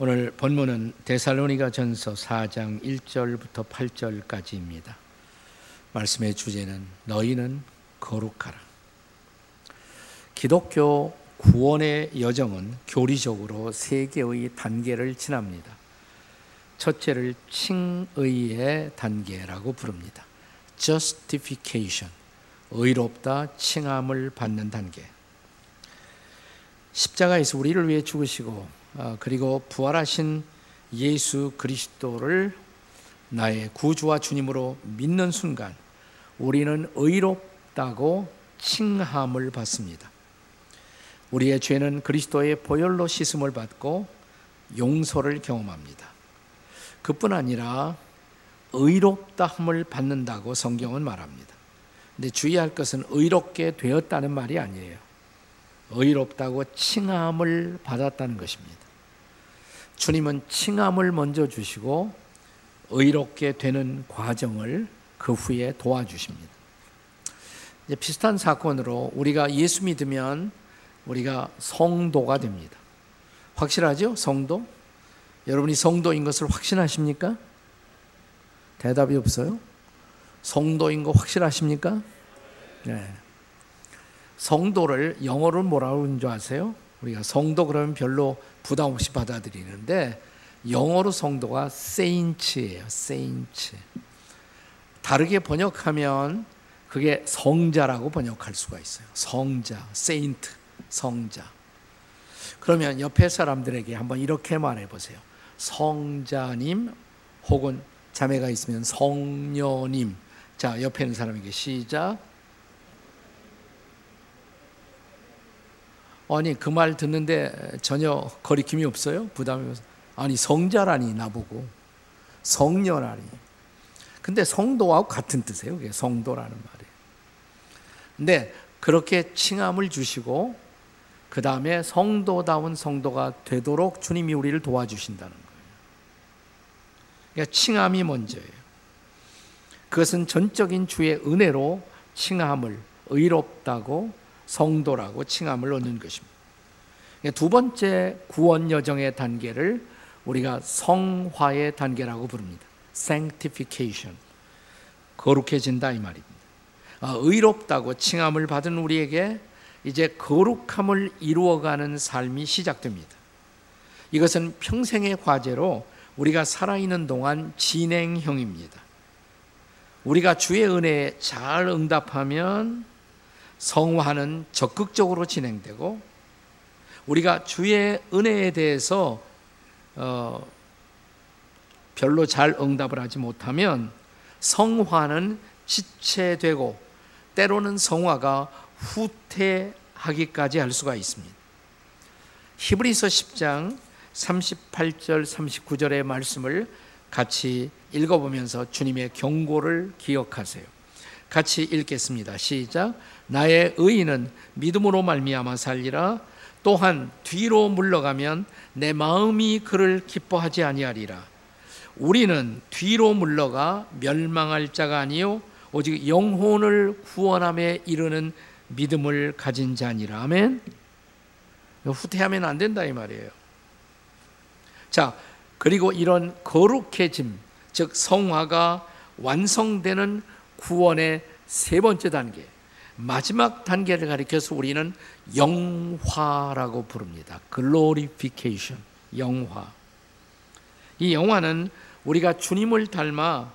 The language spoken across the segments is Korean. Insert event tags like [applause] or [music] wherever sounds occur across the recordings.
오늘 본문은 데살로니가 전서 4장 1절부터 8절까지입니다. 말씀의 주제는 너희는 거룩하라. 기독교 구원의 여정은 교리적으로 세 개의 단계를 지납니다. 첫째를 칭의의 단계라고 부릅니다. justification. 의롭다 칭함을 받는 단계. 십자가에서 우리를 위해 죽으시고 어, 그리고 부활하신 예수 그리스도를 나의 구주와 주님으로 믿는 순간 우리는 의롭다고 칭함을 받습니다. 우리의 죄는 그리스도의 보혈로 씻음을 받고 용서를 경험합니다. 그뿐 아니라 의롭다함을 받는다고 성경은 말합니다. 근데 주의할 것은 의롭게 되었다는 말이 아니에요. 의롭다고 칭함을 받았다는 것입니다. 주님은 칭함을 먼저 주시고 의롭게 되는 과정을 그 후에 도와주십니다. 이제 비슷한 사건으로 우리가 예수 믿으면 우리가 성도가 됩니다. 확실하죠? 성도? 여러분이 성도인 것을 확신하십니까? 대답이 없어요? 성도인 거 확실하십니까? 네. 성도를 영어로 뭐라고 하는 줄 아세요? 우리가 성도 그러면 별로 부담 없이 받아들이는데 영어로 성도가 saints예요. saints. 다르게 번역하면 그게 성자라고 번역할 수가 있어요. 성자, saint, 성자. 그러면 옆에 사람들에게 한번 이렇게 말해 보세요. 성자님 혹은 자매가 있으면 성녀님. 자, 옆에 있는 사람에게 시작. 아니 그 말 듣는데 전혀 거리낌이 없어요? 부담이 없어요? 아니 성자라니 나보고 성녀라니. 근데 성도하고 같은 뜻이에요. 그게 성도라는 말이. 근데 그렇게 칭함을 주시고 그 다음에 성도다운 성도가 되도록 주님이 우리를 도와주신다는 거예요. 그러니까 칭함이 먼저예요. 그것은 전적인 주의 은혜로 칭함을 의롭다고 성도라고 칭함을 얻는 것입니다. 두 번째 구원 여정의 단계를 우리가 성화의 단계라고 부릅니다. sanctification. 거룩해진다 이 말입니다. 아, 의롭다고 칭함을 받은 우리에게 이제 거룩함을 이루어가는 삶이 시작됩니다. 이것은 평생의 과제로 우리가 살아있는 동안 진행형입니다. 우리가 주의 은혜에 잘 응답하면 성화는 적극적으로 진행되고 우리가 주의 은혜에 대해서 어, 별로 잘 응답을 하지 못하면 성화는 지체되고 때로는 성화가 후퇴하기까지 할 수가 있습니다. 히브리서 10장 38절 39절의 말씀을 같이 읽어보면서 주님의 경고를 기억하세요. 같이 읽겠습니다. 시작. 나의 의인은 믿음으로 말미암아 살리라. 또한 뒤로 물러가면 내 마음이 그를 기뻐하지 아니하리라. 우리는 뒤로 물러가 멸망할 자가 아니요 오직 영혼을 구원함에 이르는 믿음을 가진 자니라. 아멘. 후퇴하면 안 된다 이 말이에요. 자, 그리고 이런 거룩해짐, 즉 성화가 완성되는 구원의 세 번째 단계, 마지막 단계를 가리켜서 우리는 영화라고 부릅니다. glorification, 영화. 이 영화는 우리가 주님을 닮아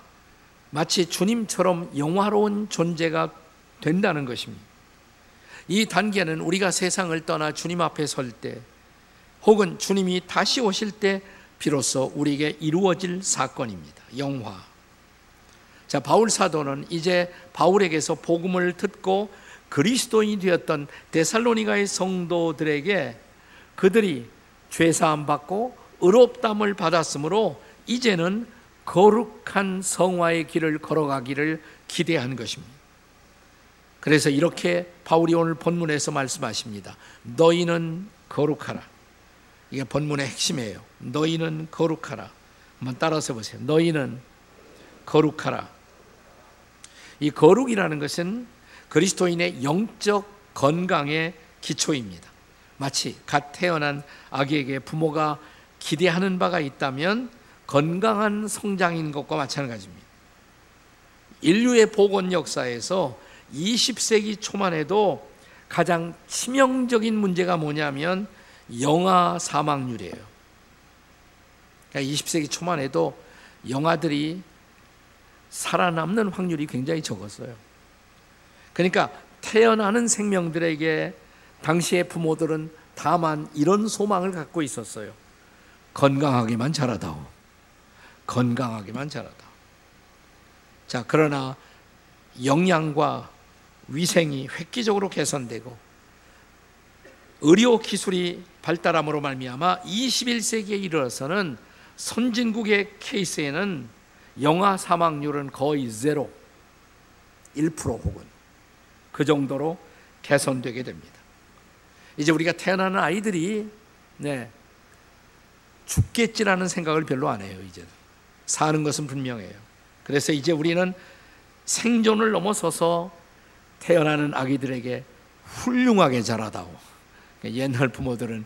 마치 주님처럼 영화로운 존재가 된다는 것입니다. 이 단계는 우리가 세상을 떠나 주님 앞에 설 때, 혹은 주님이 다시 오실 때 비로소 우리에게 이루어질 사건입니다. 영화. 자, 바울 사도는 이제 바울에게서 복음을 듣고 그리스도인이 되었던 데살로니가의 성도들에게 그들이 죄 사함 받고 의롭담을 받았으므로 이제는 거룩한 성화의 길을 걸어가기를 기대한 것입니다. 그래서 이렇게 바울이 오늘 본문에서 말씀하십니다. 너희는 거룩하라. 이게 본문의 핵심이에요. 너희는 거룩하라. 한번 따라서 보세요. 너희는 거룩하라. 이 거룩이라는 것은 그리스도인의 영적 건강의 기초입니다. 마치 갓 태어난 아기에게 부모가 기대하는 바가 있다면 건강한 성장인 것과 마찬가지입니다. 인류의 복원 역사에서 20세기 초만 해도 가장 치명적인 문제가 뭐냐면 영아 사망률이에요. 그러니까 20세기 초만 해도 영아들이 살아남는 확률이 굉장히 적었어요. 그러니까 태어나는 생명들에게 당시의 부모들은 다만 이런 소망을 갖고 있었어요. 건강하게만 자라다오. 건강하게만 자라다. 자, 그러나 영양과 위생이 획기적으로 개선되고 의료 기술이 발달함으로 말미암아 21세기에 이르러서는 선진국의 케이스에는 영아 사망률은 거의 제로, 1% 혹은 그 정도로 개선되게 됩니다. 이제 우리가 태어나는 아이들이 네, 죽겠지라는 생각을 별로 안 해요. 이제 사는 것은 분명해요. 그래서 이제 우리는 생존을 넘어서서 태어나는 아기들에게 훌륭하게 자라다오. 옛날 부모들은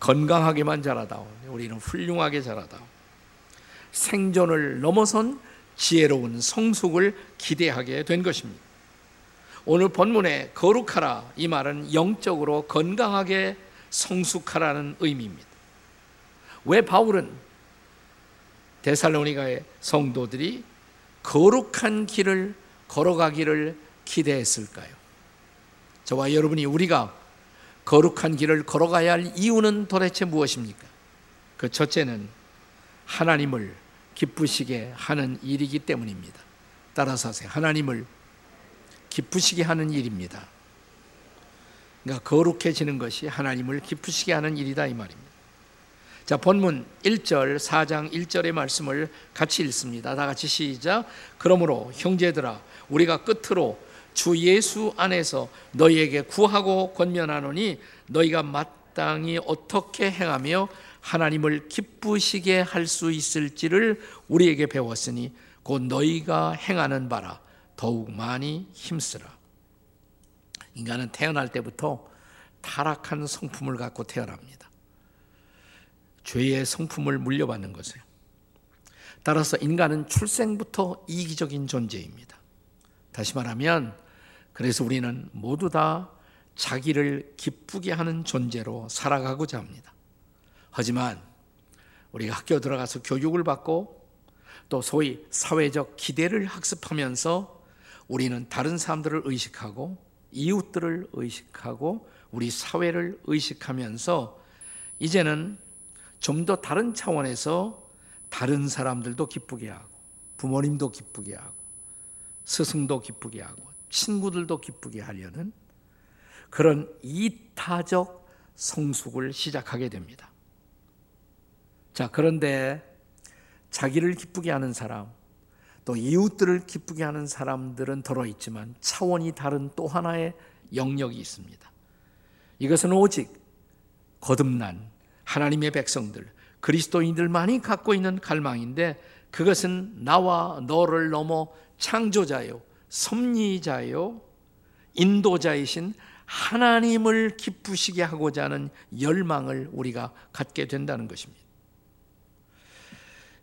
건강하게만 자라다오. 우리는 훌륭하게 자라다오. 생존을 넘어선 지혜로운 성숙을 기대하게 된 것입니다. 오늘 본문에 거룩하라 이 말은 영적으로 건강하게 성숙하라는 의미입니다. 왜 바울은 데살로니가의 성도들이 거룩한 길을 걸어가기를 기대했을까요? 저와 여러분이 우리가 거룩한 길을 걸어가야 할 이유는 도대체 무엇입니까? 그 첫째는 하나님을 기쁘시게 하는 일이기 때문입니다. 따라서 하세요. 하나님을 기쁘시게 하는 일입니다. 그러니까 거룩해지는 것이 하나님을 기쁘시게 하는 일이다 이 말입니다. 자, 본문 1절, 4장 1절의 말씀을 같이 읽습니다. 다 같이 시작. 그러므로 형제들아, 우리가 끝으로 주 예수 안에서 너희에게 구하고 권면하노니 너희가 마땅히 어떻게 행하며 하나님을 기쁘시게 할 수 있을지를 우리에게 배웠으니 곧 너희가 행하는 바라 더욱 많이 힘쓰라. 인간은 태어날 때부터 타락한 성품을 갖고 태어납니다. 죄의 성품을 물려받는 것이에요. 따라서 인간은 출생부터 이기적인 존재입니다. 다시 말하면 그래서 우리는 모두 다 자기를 기쁘게 하는 존재로 살아가고자 합니다. 하지만 우리가 학교 들어가서 교육을 받고 또 소위 사회적 기대를 학습하면서 우리는 다른 사람들을 의식하고 이웃들을 의식하고 우리 사회를 의식하면서 이제는 좀 더 다른 차원에서 다른 사람들도 기쁘게 하고 부모님도 기쁘게 하고 스승도 기쁘게 하고 친구들도 기쁘게 하려는 그런 이타적 성숙을 시작하게 됩니다. 자, 그런데 자기를 기쁘게 하는 사람, 또 이웃들을 기쁘게 하는 사람들은 더러 있지만 차원이 다른 또 하나의 영역이 있습니다. 이것은 오직 거듭난 하나님의 백성들, 그리스도인들만이 갖고 있는 갈망인데 그것은 나와 너를 넘어 창조자요, 섭리자요, 인도자이신 하나님을 기쁘시게 하고자 하는 열망을 우리가 갖게 된다는 것입니다.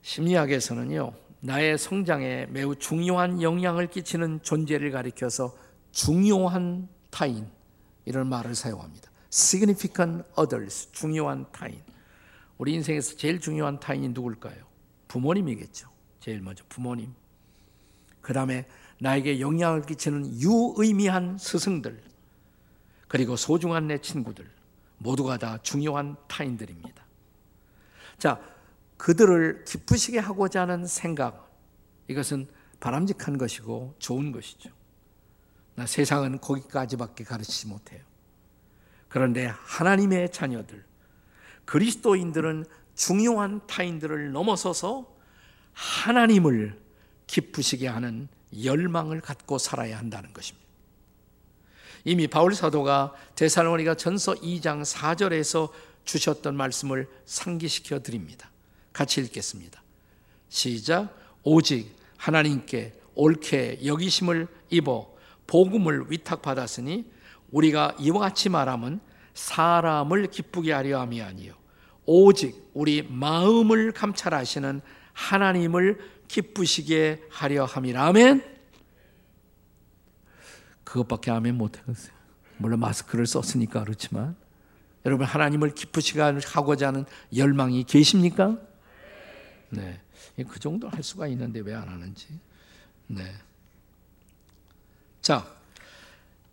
심리학에서는요, 나의 성장에 매우 중요한 영향을 끼치는 존재를 가리켜서 중요한 타인, 이런 말을 사용합니다. significant others, 중요한 타인. 우리 인생에서 제일 중요한 타인이 누굴까요? 부모님이겠죠. 제일 먼저 부모님. 그 다음에 나에게 영향을 끼치는 유의미한 스승들, 그리고 소중한 내 친구들, 모두가 다 중요한 타인들입니다. 자, 그들을 기쁘시게 하고자 하는 생각, 이것은 바람직한 것이고 좋은 것이죠. 나 세상은 거기까지밖에 가르치지 못해요. 그런데 하나님의 자녀들, 그리스도인들은 중요한 타인들을 넘어서서 하나님을 기쁘시게 하는 열망을 갖고 살아야 한다는 것입니다. 이미 바울 사도가 데살로니가 전서 2장 4절에서 주셨던 말씀을 상기시켜 드립니다. 같이 읽겠습니다. 시작. 오직 하나님께 옳게 여기심을 입어 복음을 위탁받았으니 우리가 이와 같이 말함은 사람을 기쁘게 하려 함이 아니요 오직 우리 마음을 감찰하시는 하나님을 기쁘시게 하려 함이라. 아멘. 그것밖에 아멘 못 하겠어요. 물론 마스크를 썼으니까 그렇지만 여러분 하나님을 기쁘시게 하고자 하는 열망이 계십니까? 네. 그 정도 할 수가 있는데 왜 안 하는지. 네. 자,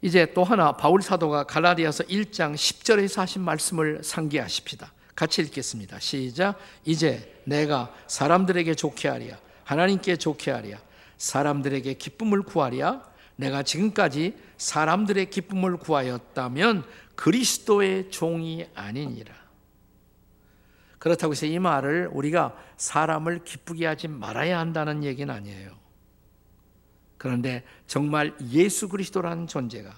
이제 또 하나 바울 사도가 갈라디아서 1장 10절에서 하신 말씀을 상기하십시다. 같이 읽겠습니다. 시작. 이제 내가 사람들에게 좋게 하랴. 하나님께 좋게 하랴. 사람들에게 기쁨을 구하랴. 내가 지금까지 사람들의 기쁨을 구하였다면 그리스도의 종이 아니니라. 그렇다고 해서 이 말을 우리가 사람을 기쁘게 하지 말아야 한다는 얘기는 아니에요. 그런데 정말 예수 그리스도라는 존재가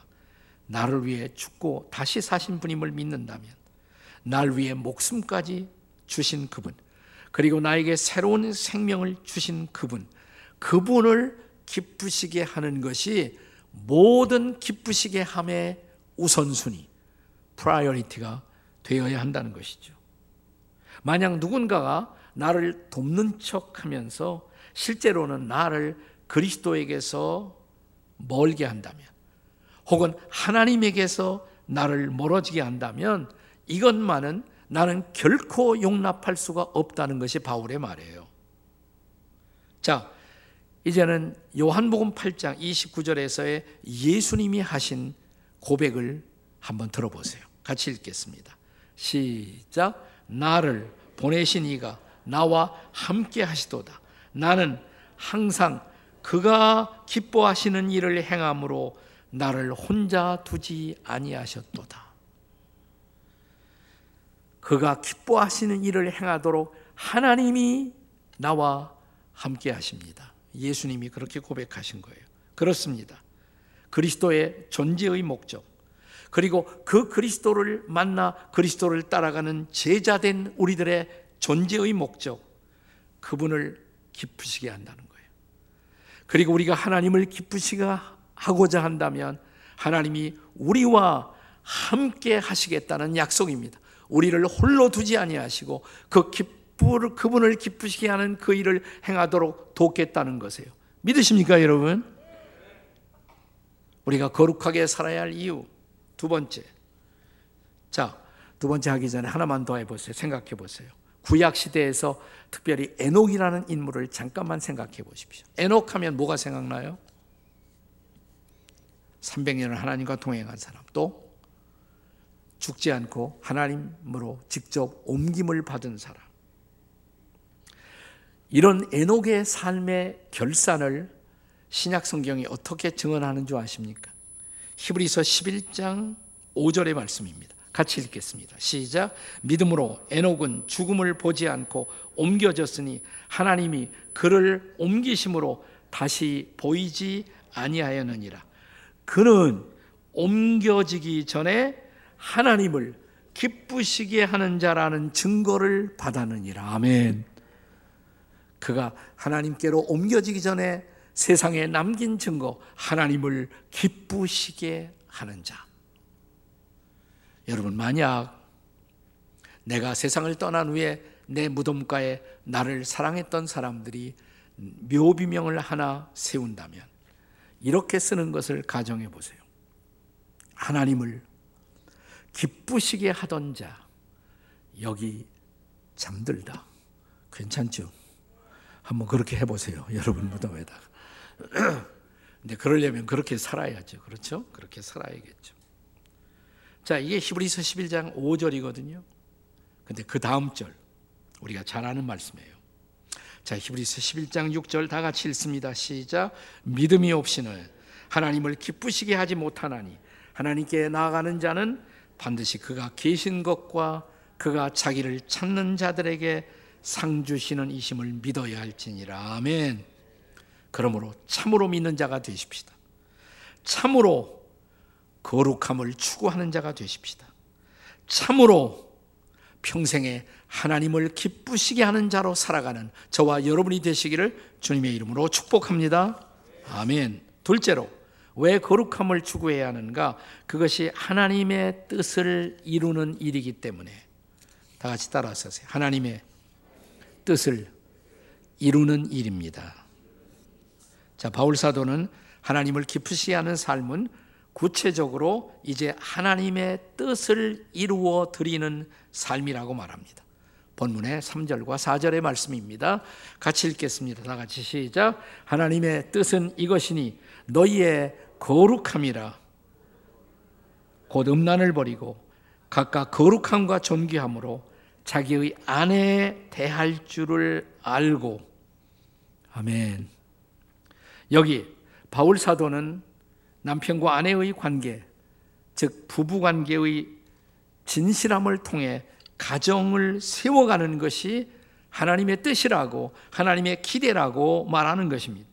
나를 위해 죽고 다시 사신 분임을 믿는다면 날 위해 목숨까지 주신 그분 그리고 나에게 새로운 생명을 주신 그분 그분을 기쁘시게 하는 것이 모든 기쁘시게 함의 우선순위 priority가 되어야 한다는 것이죠. 만약 누군가가 나를 돕는 척 하면서 실제로는 나를 그리스도에게서 멀게 한다면 혹은 하나님에게서 나를 멀어지게 한다면 이것만은 나는 결코 용납할 수가 없다는 것이 바울의 말이에요. 자, 이제는 요한복음 8장 29절에서의 예수님이 하신 고백을 한번 들어보세요. 같이 읽겠습니다. 시작. 나를 보내신 이가 나와 함께 하시도다. 나는 항상 그가 기뻐하시는 일을 행함으로 나를 혼자 두지 아니하셨도다. 그가 기뻐하시는 일을 행하도록 하나님이 나와 함께 하십니다. 예수님이 그렇게 고백하신 거예요. 그렇습니다. 그리스도의 존재의 목적, 그리고 그 그리스도를 만나 그리스도를 따라가는 제자된 우리들의 존재의 목적, 그분을 기쁘시게 한다는 거예요. 그리고 우리가 하나님을 기쁘시게 하고자 한다면 하나님이 우리와 함께 하시겠다는 약속입니다. 우리를 홀로 두지 아니하시고 그 기쁘를 그분을 기쁘시게 하는 그 일을 행하도록 돕겠다는 것이에요. 믿으십니까, 여러분? 우리가 거룩하게 살아야 할 이유 두 번째. 자, 두 번째 하기 전에 하나만 더 해보세요. 생각해 보세요. 구약 시대에서 특별히 에녹이라는 인물을 잠깐만 생각해 보십시오. 에녹 하면 뭐가 생각나요? 300년을 하나님과 동행한 사람. 또 죽지 않고 하나님으로 직접 옮김을 받은 사람. 이런 에녹의 삶의 결산을 신약 성경이 어떻게 증언하는 줄 아십니까? 히브리서 11장 5절의 말씀입니다. 같이 읽겠습니다. 시작. 믿음으로 에녹은 죽음을 보지 않고 옮겨졌으니 하나님이 그를 옮기심으로 다시 보이지 아니하였느니라. 그는 옮겨지기 전에 하나님을 기쁘시게 하는 자라는 증거를 받았느니라. 아멘. 그가 하나님께로 옮겨지기 전에 세상에 남긴 증거, 하나님을 기쁘시게 하는 자. 여러분, 만약 내가 세상을 떠난 후에 내 무덤가에 나를 사랑했던 사람들이 묘비명을 하나 세운다면 이렇게 쓰는 것을 가정해 보세요. 하나님을 기쁘시게 하던 자, 여기 잠들다. 괜찮죠? 한번 그렇게 해보세요. 여러분 무덤에다가. [clears throat] 근데 그러려면 그렇게 살아야죠. 그렇죠? 그렇게 살아야겠죠. 자, 이게 히브리서 11장 5절이거든요. 근데 그 다음 절 우리가 잘 아는 말씀이에요. 자, 히브리서 11장 6절 다 같이 읽습니다. 시작. 믿음이 없이는 하나님을 기쁘시게 하지 못하나니 하나님께 나아가는 자는 반드시 그가 계신 것과 그가 자기를 찾는 자들에게 상 주시는 이심을 믿어야 할지니라. 아멘. 그러므로 참으로 믿는 자가 되십시다. 참으로 거룩함을 추구하는 자가 되십시다. 참으로 평생에 하나님을 기쁘시게 하는 자로 살아가는 저와 여러분이 되시기를 주님의 이름으로 축복합니다. 아멘. 둘째로 왜 거룩함을 추구해야 하는가? 그것이 하나님의 뜻을 이루는 일이기 때문에 다 같이 따라서 하세요. 하나님의 뜻을 이루는 일입니다. 자, 바울 사도는 하나님을 기쁘시 하는 삶은 구체적으로 이제 하나님의 뜻을 이루어 드리는 삶이라고 말합니다. 본문의 3절과 4절의 말씀입니다. 같이 읽겠습니다. 다 같이 시작. 하나님의 뜻은 이것이니 너희의 거룩함이라 곧 음란을 버리고 각각 거룩함과 존귀함으로 자기의 아내에 대할 줄을 알고 아멘. 여기 바울 사도는 남편과 아내의 관계, 즉 부부 관계의 진실함을 통해 가정을 세워가는 것이 하나님의 뜻이라고 하나님의 기대라고 말하는 것입니다.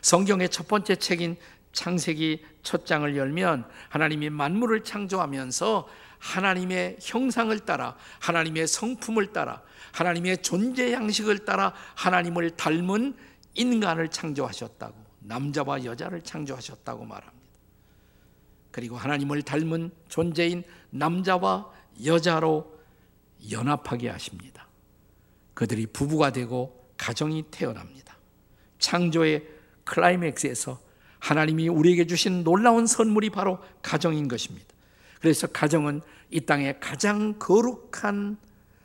성경의 첫 번째 책인 창세기 첫 장을 열면 하나님이 만물을 창조하면서 하나님의 형상을 따라 하나님의 성품을 따라 하나님의 존재 양식을 따라 하나님을 닮은 인간을 창조하셨다고 남자와 여자를 창조하셨다고 말합니다. 그리고 하나님을 닮은 존재인 남자와 여자로 연합하게 하십니다. 그들이 부부가 되고 가정이 태어납니다. 창조의 클라이맥스에서 하나님이 우리에게 주신 놀라운 선물이 바로 가정인 것입니다. 그래서 가정은 이 땅에 가장 거룩한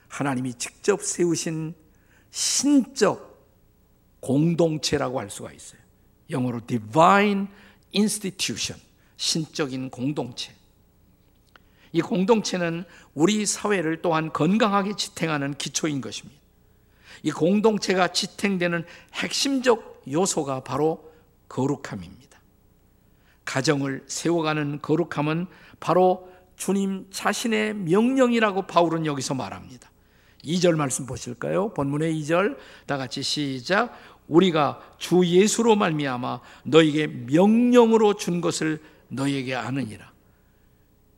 하나님이 직접 세우신 신적 공동체라고 할 수가 있어요. 영어로 divine institution, 신적인 공동체. 이 공동체는 우리 사회를 또한 건강하게 지탱하는 기초인 것입니다. 이 공동체가 지탱되는 핵심적 요소가 바로 거룩함입니다. 가정을 세워가는 거룩함은 바로 주님 자신의 명령이라고 바울은 여기서 말합니다. 2절 말씀 보실까요? 본문의 2절 다 같이 시작. 우리가 주 예수로 말미암아 너에게 명령으로 준 것을 너에게 아느니라.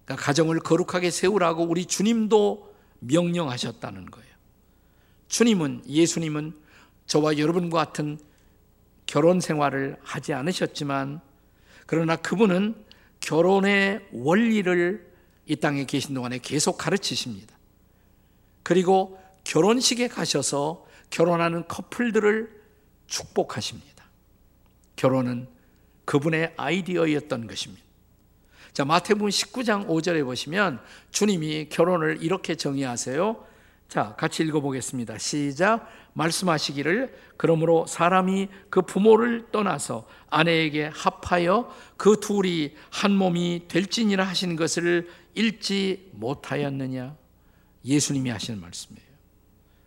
그러니까 가정을 거룩하게 세우라고 우리 주님도 명령하셨다는 거예요. 주님은 예수님은 저와 여러분과 같은 결혼 생활을 하지 않으셨지만 그러나 그분은 결혼의 원리를 이 땅에 계신 동안에 계속 가르치십니다. 그리고 결혼식에 가셔서 결혼하는 커플들을 축복하십니다. 결혼은 그분의 아이디어였던 것입니다. 자, 마태복음 19장 5절에 보시면 주님이 결혼을 이렇게 정의하세요. 자, 같이 읽어보겠습니다. 시작. 말씀하시기를 그러므로 사람이 그 부모를 떠나서 아내에게 합하여 그 둘이 한 몸이 될지니라 하신 것을 읽지 못하였느냐? 예수님이 하시는 말씀이에요.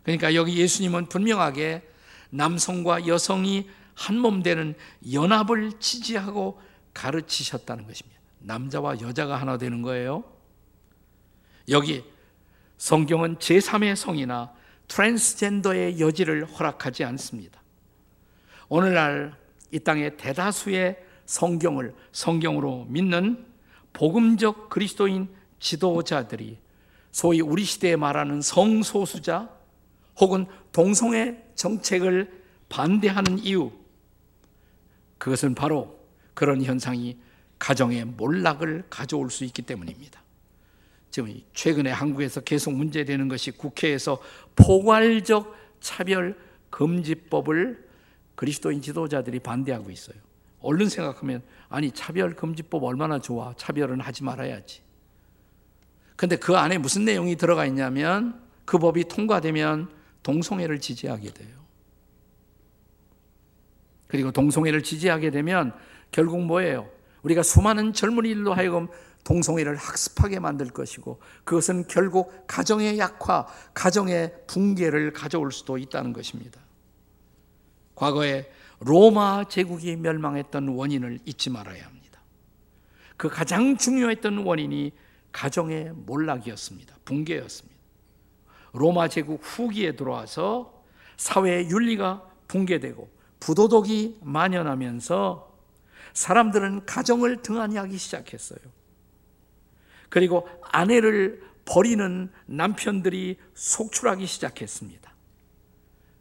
그러니까 여기 예수님은 분명하게 남성과 여성이 한 몸 되는 연합을 지지하고 가르치셨다는 것입니다. 남자와 여자가 하나 되는 거예요. 여기 성경은 제3의 성이나 트랜스젠더의 여지를 허락하지 않습니다. 오늘날 이 땅의 대다수의 성경을 성경으로 믿는 복음적 그리스도인 지도자들이 소위 우리 시대에 말하는 성소수자 혹은 동성애 정책을 반대하는 이유 그것은 바로 그런 현상이 가정의 몰락을 가져올 수 있기 때문입니다. 지금 최근에 한국에서 계속 문제되는 것이 국회에서 포괄적 차별 금지법을 그리스도인 지도자들이 반대하고 있어요. 얼른 생각하면 아니 차별 금지법 얼마나 좋아. 차별은 하지 말아야지. 근데 그 안에 무슨 내용이 들어가 있냐면 그 법이 통과되면 동성애를 지지하게 돼요. 그리고 동성애를 지지하게 되면 결국 뭐예요? 우리가 수많은 젊은이들로 하여금 동성애를 학습하게 만들 것이고 그것은 결국 가정의 약화, 가정의 붕괴를 가져올 수도 있다는 것입니다. 과거에 로마 제국이 멸망했던 원인을 잊지 말아야 합니다. 그 가장 중요했던 원인이 가정의 몰락이었습니다. 붕괴였습니다. 로마 제국 후기에 들어와서 사회의 윤리가 붕괴되고 부도덕이 만연하면서 사람들은 가정을 등한히 하기 시작했어요. 그리고 아내를 버리는 남편들이 속출하기 시작했습니다.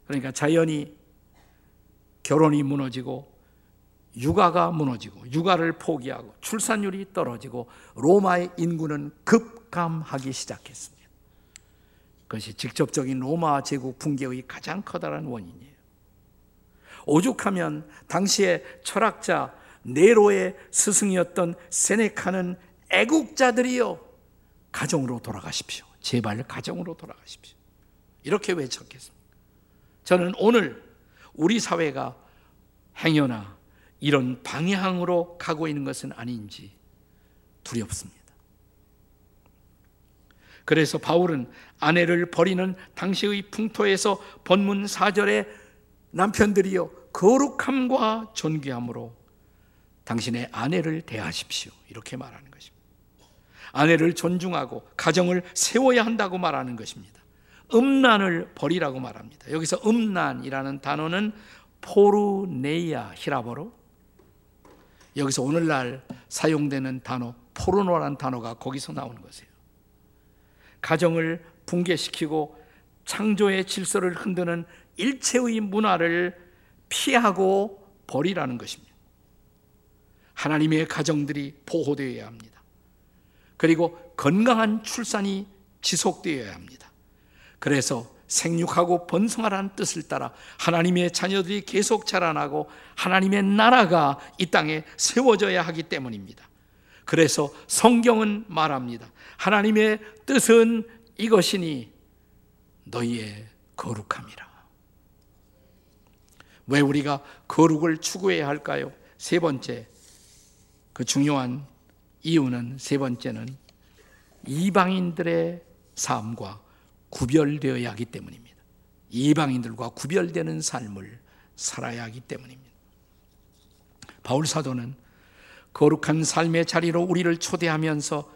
그러니까 자연히 결혼이 무너지고 육아가 무너지고 육아를 포기하고 출산율이 떨어지고 로마의 인구는 급감하기 시작했습니다. 그것이 직접적인 로마 제국 붕괴의 가장 커다란 원인이에요. 오죽하면 당시에 철학자 네로의 스승이었던 세네카는 애국자들이요 가정으로 돌아가십시오. 제발 가정으로 돌아가십시오. 이렇게 외쳤겠습니다. 저는 오늘 우리 사회가 행여나 이런 방향으로 가고 있는 것은 아닌지 두렵습니다. 그래서 바울은 아내를 버리는 당시의 풍토에서 본문 4절에 남편들이여 거룩함과 존귀함으로 당신의 아내를 대하십시오. 이렇게 말하는 것입니다. 아내를 존중하고 가정을 세워야 한다고 말하는 것입니다. 음란을 버리라고 말합니다. 여기서 음란이라는 단어는 포르네이아 히라버로 여기서 오늘날 사용되는 단어 포르노라는 단어가 거기서 나오는 것이에요. 가정을 붕괴시키고 창조의 질서를 흔드는 일체의 문화를 피하고 버리라는 것입니다. 하나님의 가정들이 보호되어야 합니다. 그리고 건강한 출산이 지속되어야 합니다. 그래서 생육하고 번성하라는 뜻을 따라 하나님의 자녀들이 계속 자라나고 하나님의 나라가 이 땅에 세워져야 하기 때문입니다. 그래서 성경은 말합니다. 하나님의 뜻은 이것이니 너희의 거룩함이라. 왜 우리가 거룩을 추구해야 할까요? 세 번째, 그 중요한 이유는 세 번째는 이방인들의 삶과 구별되어야 하기 때문입니다. 이방인들과 구별되는 삶을 살아야 하기 때문입니다. 바울 사도는 거룩한 삶의 자리로 우리를 초대하면서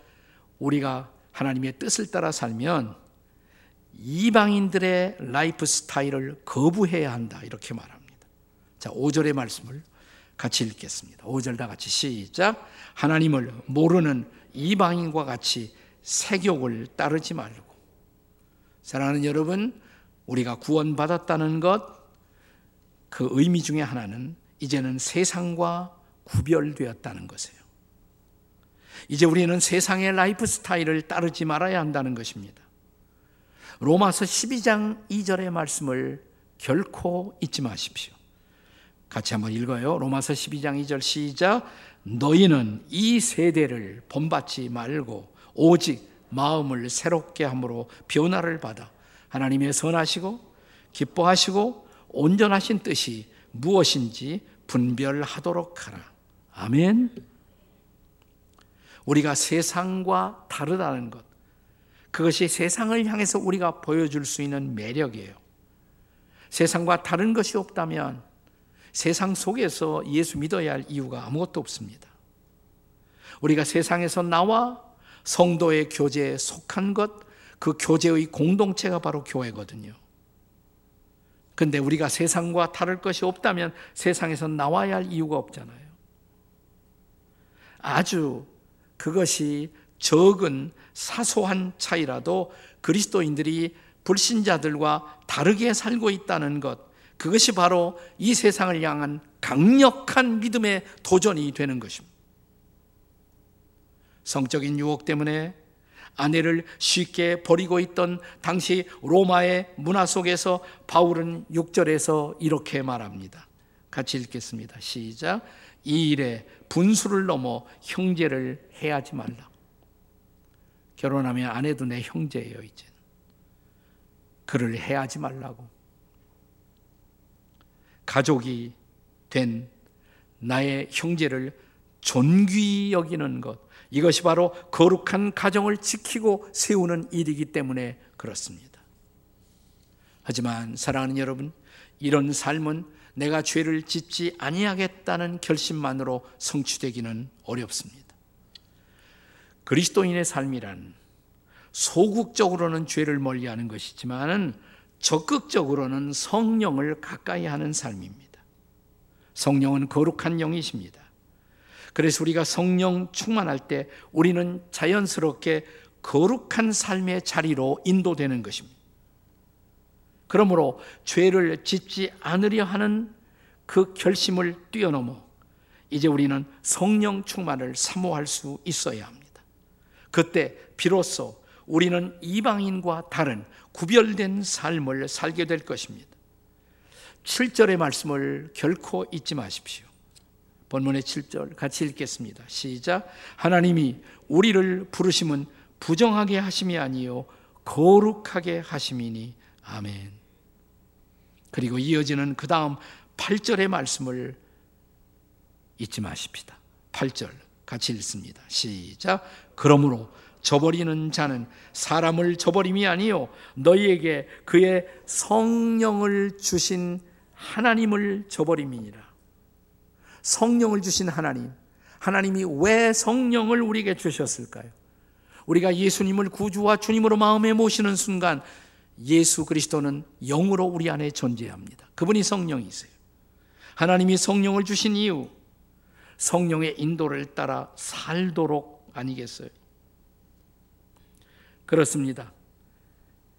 우리가 하나님의 뜻을 따라 살면 이방인들의 라이프 스타일을 거부해야 한다. 이렇게 말합니다. 자, 5절의 말씀을 같이 읽겠습니다. 5절 다 같이 시작. 하나님을 모르는 이방인과 같이 세욕을 따르지 말고. 사랑하는 여러분, 우리가 구원받았다는 것, 그 의미 중에 하나는 이제는 세상과 구별되었다는 것이에요. 이제 우리는 세상의 라이프 스타일을 따르지 말아야 한다는 것입니다. 로마서 12장 2절의 말씀을 결코 잊지 마십시오. 같이 한번 읽어요. 로마서 12장 2절 시작. 너희는 이 세대를 본받지 말고 오직 마음을 새롭게 함으로 변화를 받아 하나님의 선하시고 기뻐하시고 온전하신 뜻이 무엇인지 분별하도록 하라. 아멘. 우리가 세상과 다르다는 것. 그것이 세상을 향해서 우리가 보여줄 수 있는 매력이에요. 세상과 다른 것이 없다면 세상 속에서 예수 믿어야 할 이유가 아무것도 없습니다. 우리가 세상에서 나와 성도의 교제에 속한 것, 그 교제의 공동체가 바로 교회거든요. 근데 우리가 세상과 다를 것이 없다면 세상에서 나와야 할 이유가 없잖아요. 아주 그것이 적은 사소한 차이라도 그리스도인들이 불신자들과 다르게 살고 있다는 것, 그것이 바로 이 세상을 향한 강력한 믿음의 도전이 되는 것입니다. 성적인 유혹 때문에 아내를 쉽게 버리고 있던 당시 로마의 문화 속에서 바울은 6절에서 이렇게 말합니다. 같이 읽겠습니다. 시작. 이 일에 분수를 넘어 형제를 해하지 말라. 결혼하면 아내도 내 형제예요, 이제. 그를 해하지 말라고. 가족이 된 나의 형제를 존귀 여기는 것. 이것이 바로 거룩한 가정을 지키고 세우는 일이기 때문에 그렇습니다. 하지만 사랑하는 여러분, 이런 삶은 내가 죄를 짓지 아니하겠다는 결심만으로 성취되기는 어렵습니다. 그리스도인의 삶이란 소극적으로는 죄를 멀리하는 것이지만 적극적으로는 성령을 가까이 하는 삶입니다. 성령은 거룩한 영이십니다. 그래서 우리가 성령 충만할 때 우리는 자연스럽게 거룩한 삶의 자리로 인도되는 것입니다. 그러므로 죄를 짓지 않으려 하는 그 결심을 뛰어넘어 이제 우리는 성령 충만을 사모할 수 있어야 합니다. 그때 비로소 우리는 이방인과 다른 구별된 삶을 살게 될 것입니다. 7절의 말씀을 결코 잊지 마십시오. 본문의 7절 같이 읽겠습니다. 시작. 하나님이 우리를 부르심은 부정하게 하심이 아니요 거룩하게 하심이니 아멘. 그리고 이어지는 그 다음 8절의 말씀을 잊지 마십시다. 8절 같이 읽습니다. 시작. 그러므로 저버리는 자는 사람을 저버림이 아니요 너희에게 그의 성령을 주신 하나님을 저버림이니라. 성령을 주신 하나님. 하나님이 왜 성령을 우리에게 주셨을까요? 우리가 예수님을 구주와 주님으로 마음에 모시는 순간 예수 그리스도는 영으로 우리 안에 존재합니다. 그분이 성령이세요. 하나님이 성령을 주신 이유, 성령의 인도를 따라 살도록 아니겠어요? 그렇습니다.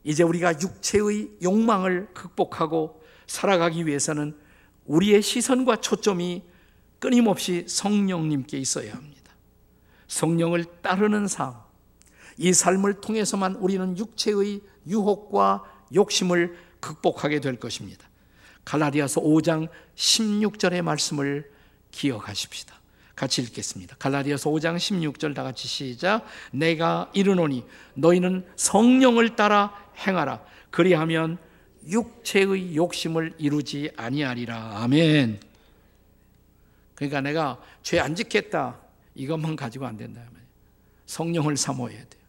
이제 우리가 육체의 욕망을 극복하고 살아가기 위해서는 우리의 시선과 초점이 끊임없이 성령님께 있어야 합니다. 성령을 따르는 삶, 이 삶을 통해서만 우리는 육체의 유혹과 욕심을 극복하게 될 것입니다. 갈라디아서 5장 16절의 말씀을 기억하십시다. 같이 읽겠습니다. 갈라디아서 5장 16절 다 같이 시작. 내가 이르노니 너희는 성령을 따라 행하라. 그리하면 육체의 욕심을 이루지 아니하리라. 아멘. 그러니까 내가 죄안 짓겠다. 이것만 가지고 안 된다. 성령을 사모해야 돼요.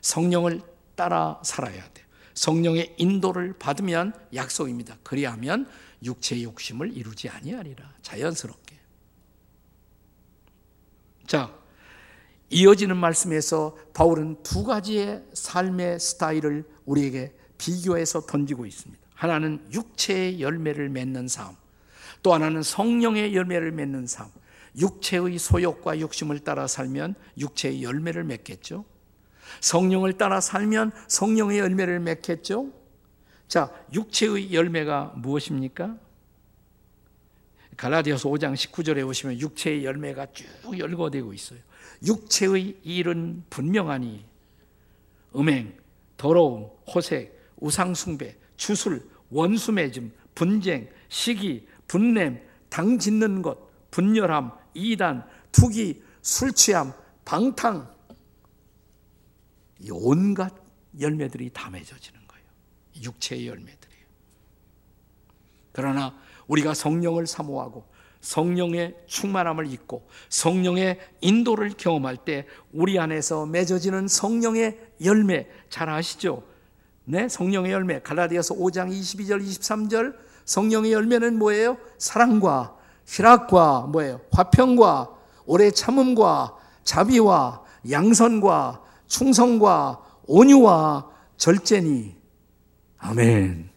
성령을 따라 살아야 돼요. 성령의 인도를 받으면 약속입니다. 그리하면 육체의 욕심을 이루지 아니하리라. 자연스럽게. 자, 이어지는 말씀에서 바울은 두 가지의 삶의 스타일을 우리에게 비교해서 던지고 있습니다. 하나는 육체의 열매를 맺는 삶, 또 하나는 성령의 열매를 맺는 삶. 육체의 소욕과 욕심을 따라 살면 육체의 열매를 맺겠죠. 성령을 따라 살면 성령의 열매를 맺겠죠. 자, 육체의 열매가 무엇입니까? 갈라디아서 5장 19절에 보시면 육체의 열매가 쭉 열거되고 있어요. 육체의 일은 분명하니 음행, 더러움, 호색, 우상숭배, 주술, 원수매짐, 분쟁, 시기, 분냄, 당 짓는 것, 분열함, 이단, 투기, 술 취함, 방탕 이 온갖 열매들이 다 맺어지는 거예요. 육체의 열매들이에요. 그러나 우리가 성령을 사모하고 성령의 충만함을 잊고 성령의 인도를 경험할 때 우리 안에서 맺어지는 성령의 열매 잘 아시죠? 네, 성령의 열매. 갈라디아서 5장 22절 23절 성령의 열매는 뭐예요? 사랑과 희락과 뭐예요? 화평과 오래 참음과 자비와 양선과 충성과 온유와 절제니 아멘.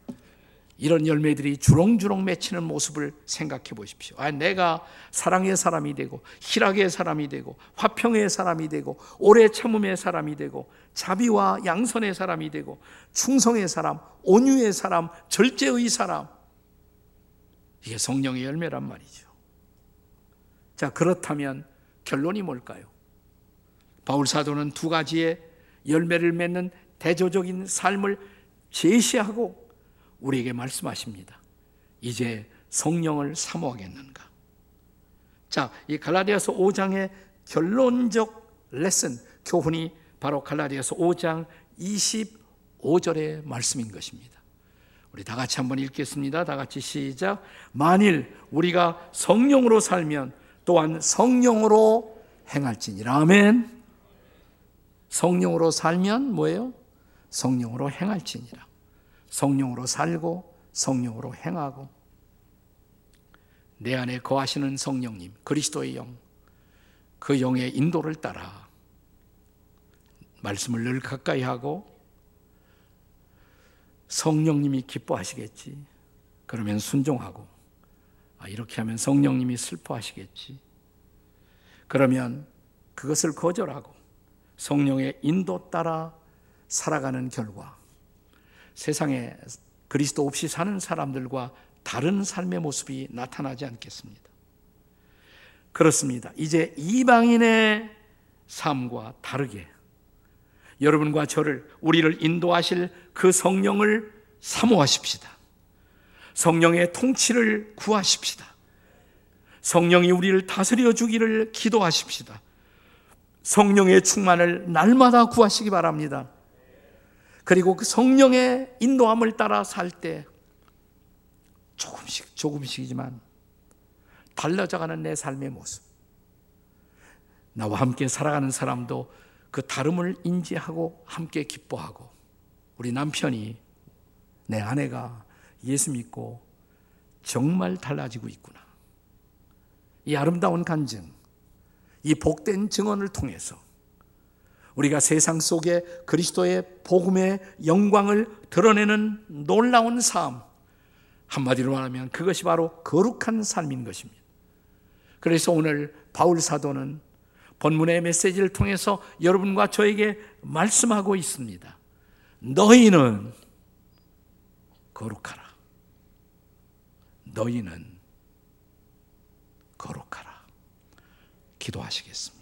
이런 열매들이 주렁주렁 맺히는 모습을 생각해 보십시오. 아, 내가 사랑의 사람이 되고, 희락의 사람이 되고, 화평의 사람이 되고, 오래 참음의 사람이 되고, 자비와 양선의 사람이 되고, 충성의 사람, 온유의 사람, 절제의 사람. 이게 성령의 열매란 말이죠. 자, 그렇다면 결론이 뭘까요? 바울 사도는 두 가지의 열매를 맺는 대조적인 삶을 제시하고 우리에게 말씀하십니다. 이제 성령을 사모하겠는가? 자, 이 갈라디아서 5장의 결론적 레슨, 교훈이 바로 갈라디아서 5장 25절의 말씀인 것입니다. 우리 다 같이 한번 읽겠습니다. 다 같이 시작. 만일 우리가 성령으로 살면 또한 성령으로 행할지니라. 아멘. 성령으로 살면 뭐예요? 성령으로 행할지니라. 성령으로 살고 성령으로 행하고 내 안에 거하시는 성령님, 그리스도의 영, 그 영의 인도를 따라 말씀을 늘 가까이 하고 성령님이 기뻐하시겠지. 그러면 순종하고 아, 이렇게 하면 성령님이 슬퍼하시겠지. 그러면 그것을 거절하고 성령의 인도 따라 살아가는 결과 세상에 그리스도 없이 사는 사람들과 다른 삶의 모습이 나타나지 않겠습니다. 그렇습니다. 이제 이방인의 삶과 다르게 여러분과 저를 우리를 인도하실 그 성령을 사모하십시다. 성령의 통치를 구하십시다. 성령이 우리를 다스려 주기를 기도하십시다. 성령의 충만을 날마다 구하시기 바랍니다. 그리고 그 성령의 인도함을 따라 살 때 조금씩 조금씩이지만 달라져가는 내 삶의 모습. 나와 함께 살아가는 사람도 그 다름을 인지하고 함께 기뻐하고 우리 남편이 내 아내가 예수 믿고 정말 달라지고 있구나. 이 아름다운 간증, 이 복된 증언을 통해서 우리가 세상 속에 그리스도의 복음의 영광을 드러내는 놀라운 삶, 한마디로 말하면 그것이 바로 거룩한 삶인 것입니다. 그래서 오늘 바울 사도는 본문의 메시지를 통해서 여러분과 저에게 말씀하고 있습니다. 너희는 거룩하라. 너희는 거룩하라. 기도하시겠습니다.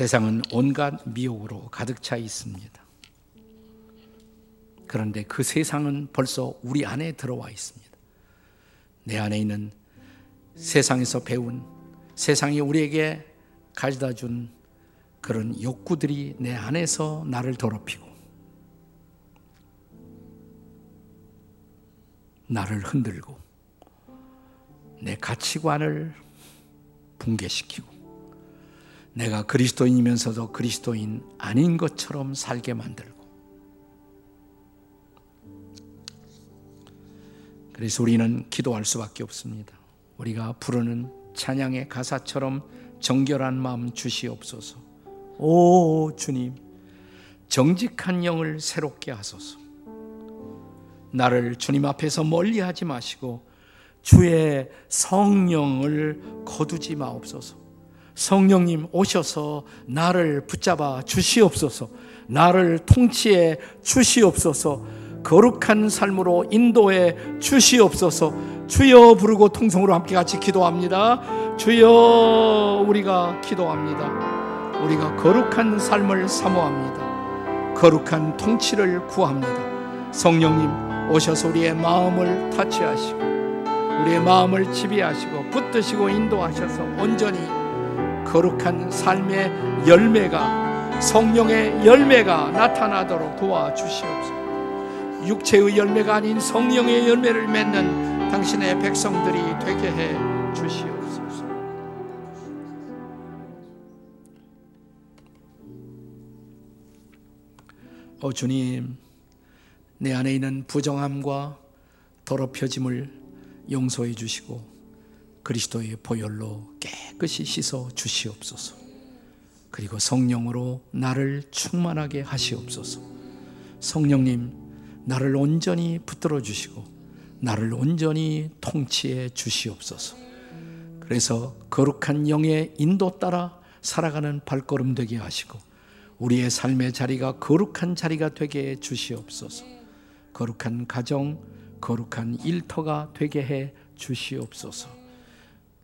세상은 온갖 미혹으로 가득 차 있습니다. 그런데 그 세상은 벌써 우리 안에 들어와 있습니다. 내 안에 있는 세상에서 배운 세상이 우리에게 가져다 준 그런 욕구들이 내 안에서 나를 더럽히고 나를 흔들고 내 가치관을 붕괴시키고 내가 그리스도인이면서도 그리스도인 아닌 것처럼 살게 만들고 그래서 우리는 기도할 수밖에 없습니다. 우리가 부르는 찬양의 가사처럼 정결한 마음 주시옵소서. 오 주님, 정직한 영을 새롭게 하소서. 나를 주님 앞에서 멀리하지 마시고 주의 성령을 거두지 마옵소서. 성령님 오셔서 나를 붙잡아 주시옵소서. 나를 통치해 주시옵소서. 거룩한 삶으로 인도해 주시옵소서. 주여 부르고 통성으로 함께 같이 기도합니다. 주여 우리가 기도합니다. 우리가 거룩한 삶을 사모합니다. 거룩한 통치를 구합니다. 성령님 오셔서 우리의 마음을 타치하시고 우리의 마음을 지배하시고 붙드시고 인도하셔서 온전히 거룩한 삶의 열매가 성령의 열매가 나타나도록 도와주시옵소서. 육체의 열매가 아닌 성령의 열매를 맺는 당신의 백성들이 되게 해 주시옵소서. 오 주님, 내 안에 있는 부정함과 더럽혀짐을 용서해 주시고 그리스도의 보혈로 깨끗이 씻어 주시옵소서. 그리고 성령으로 나를 충만하게 하시옵소서. 성령님, 나를 온전히 붙들어 주시고 나를 온전히 통치해 주시옵소서. 그래서 거룩한 영의 인도 따라 살아가는 발걸음 되게 하시고 우리의 삶의 자리가 거룩한 자리가 되게 해 주시옵소서. 거룩한 가정, 거룩한 일터가 되게 해 주시옵소서.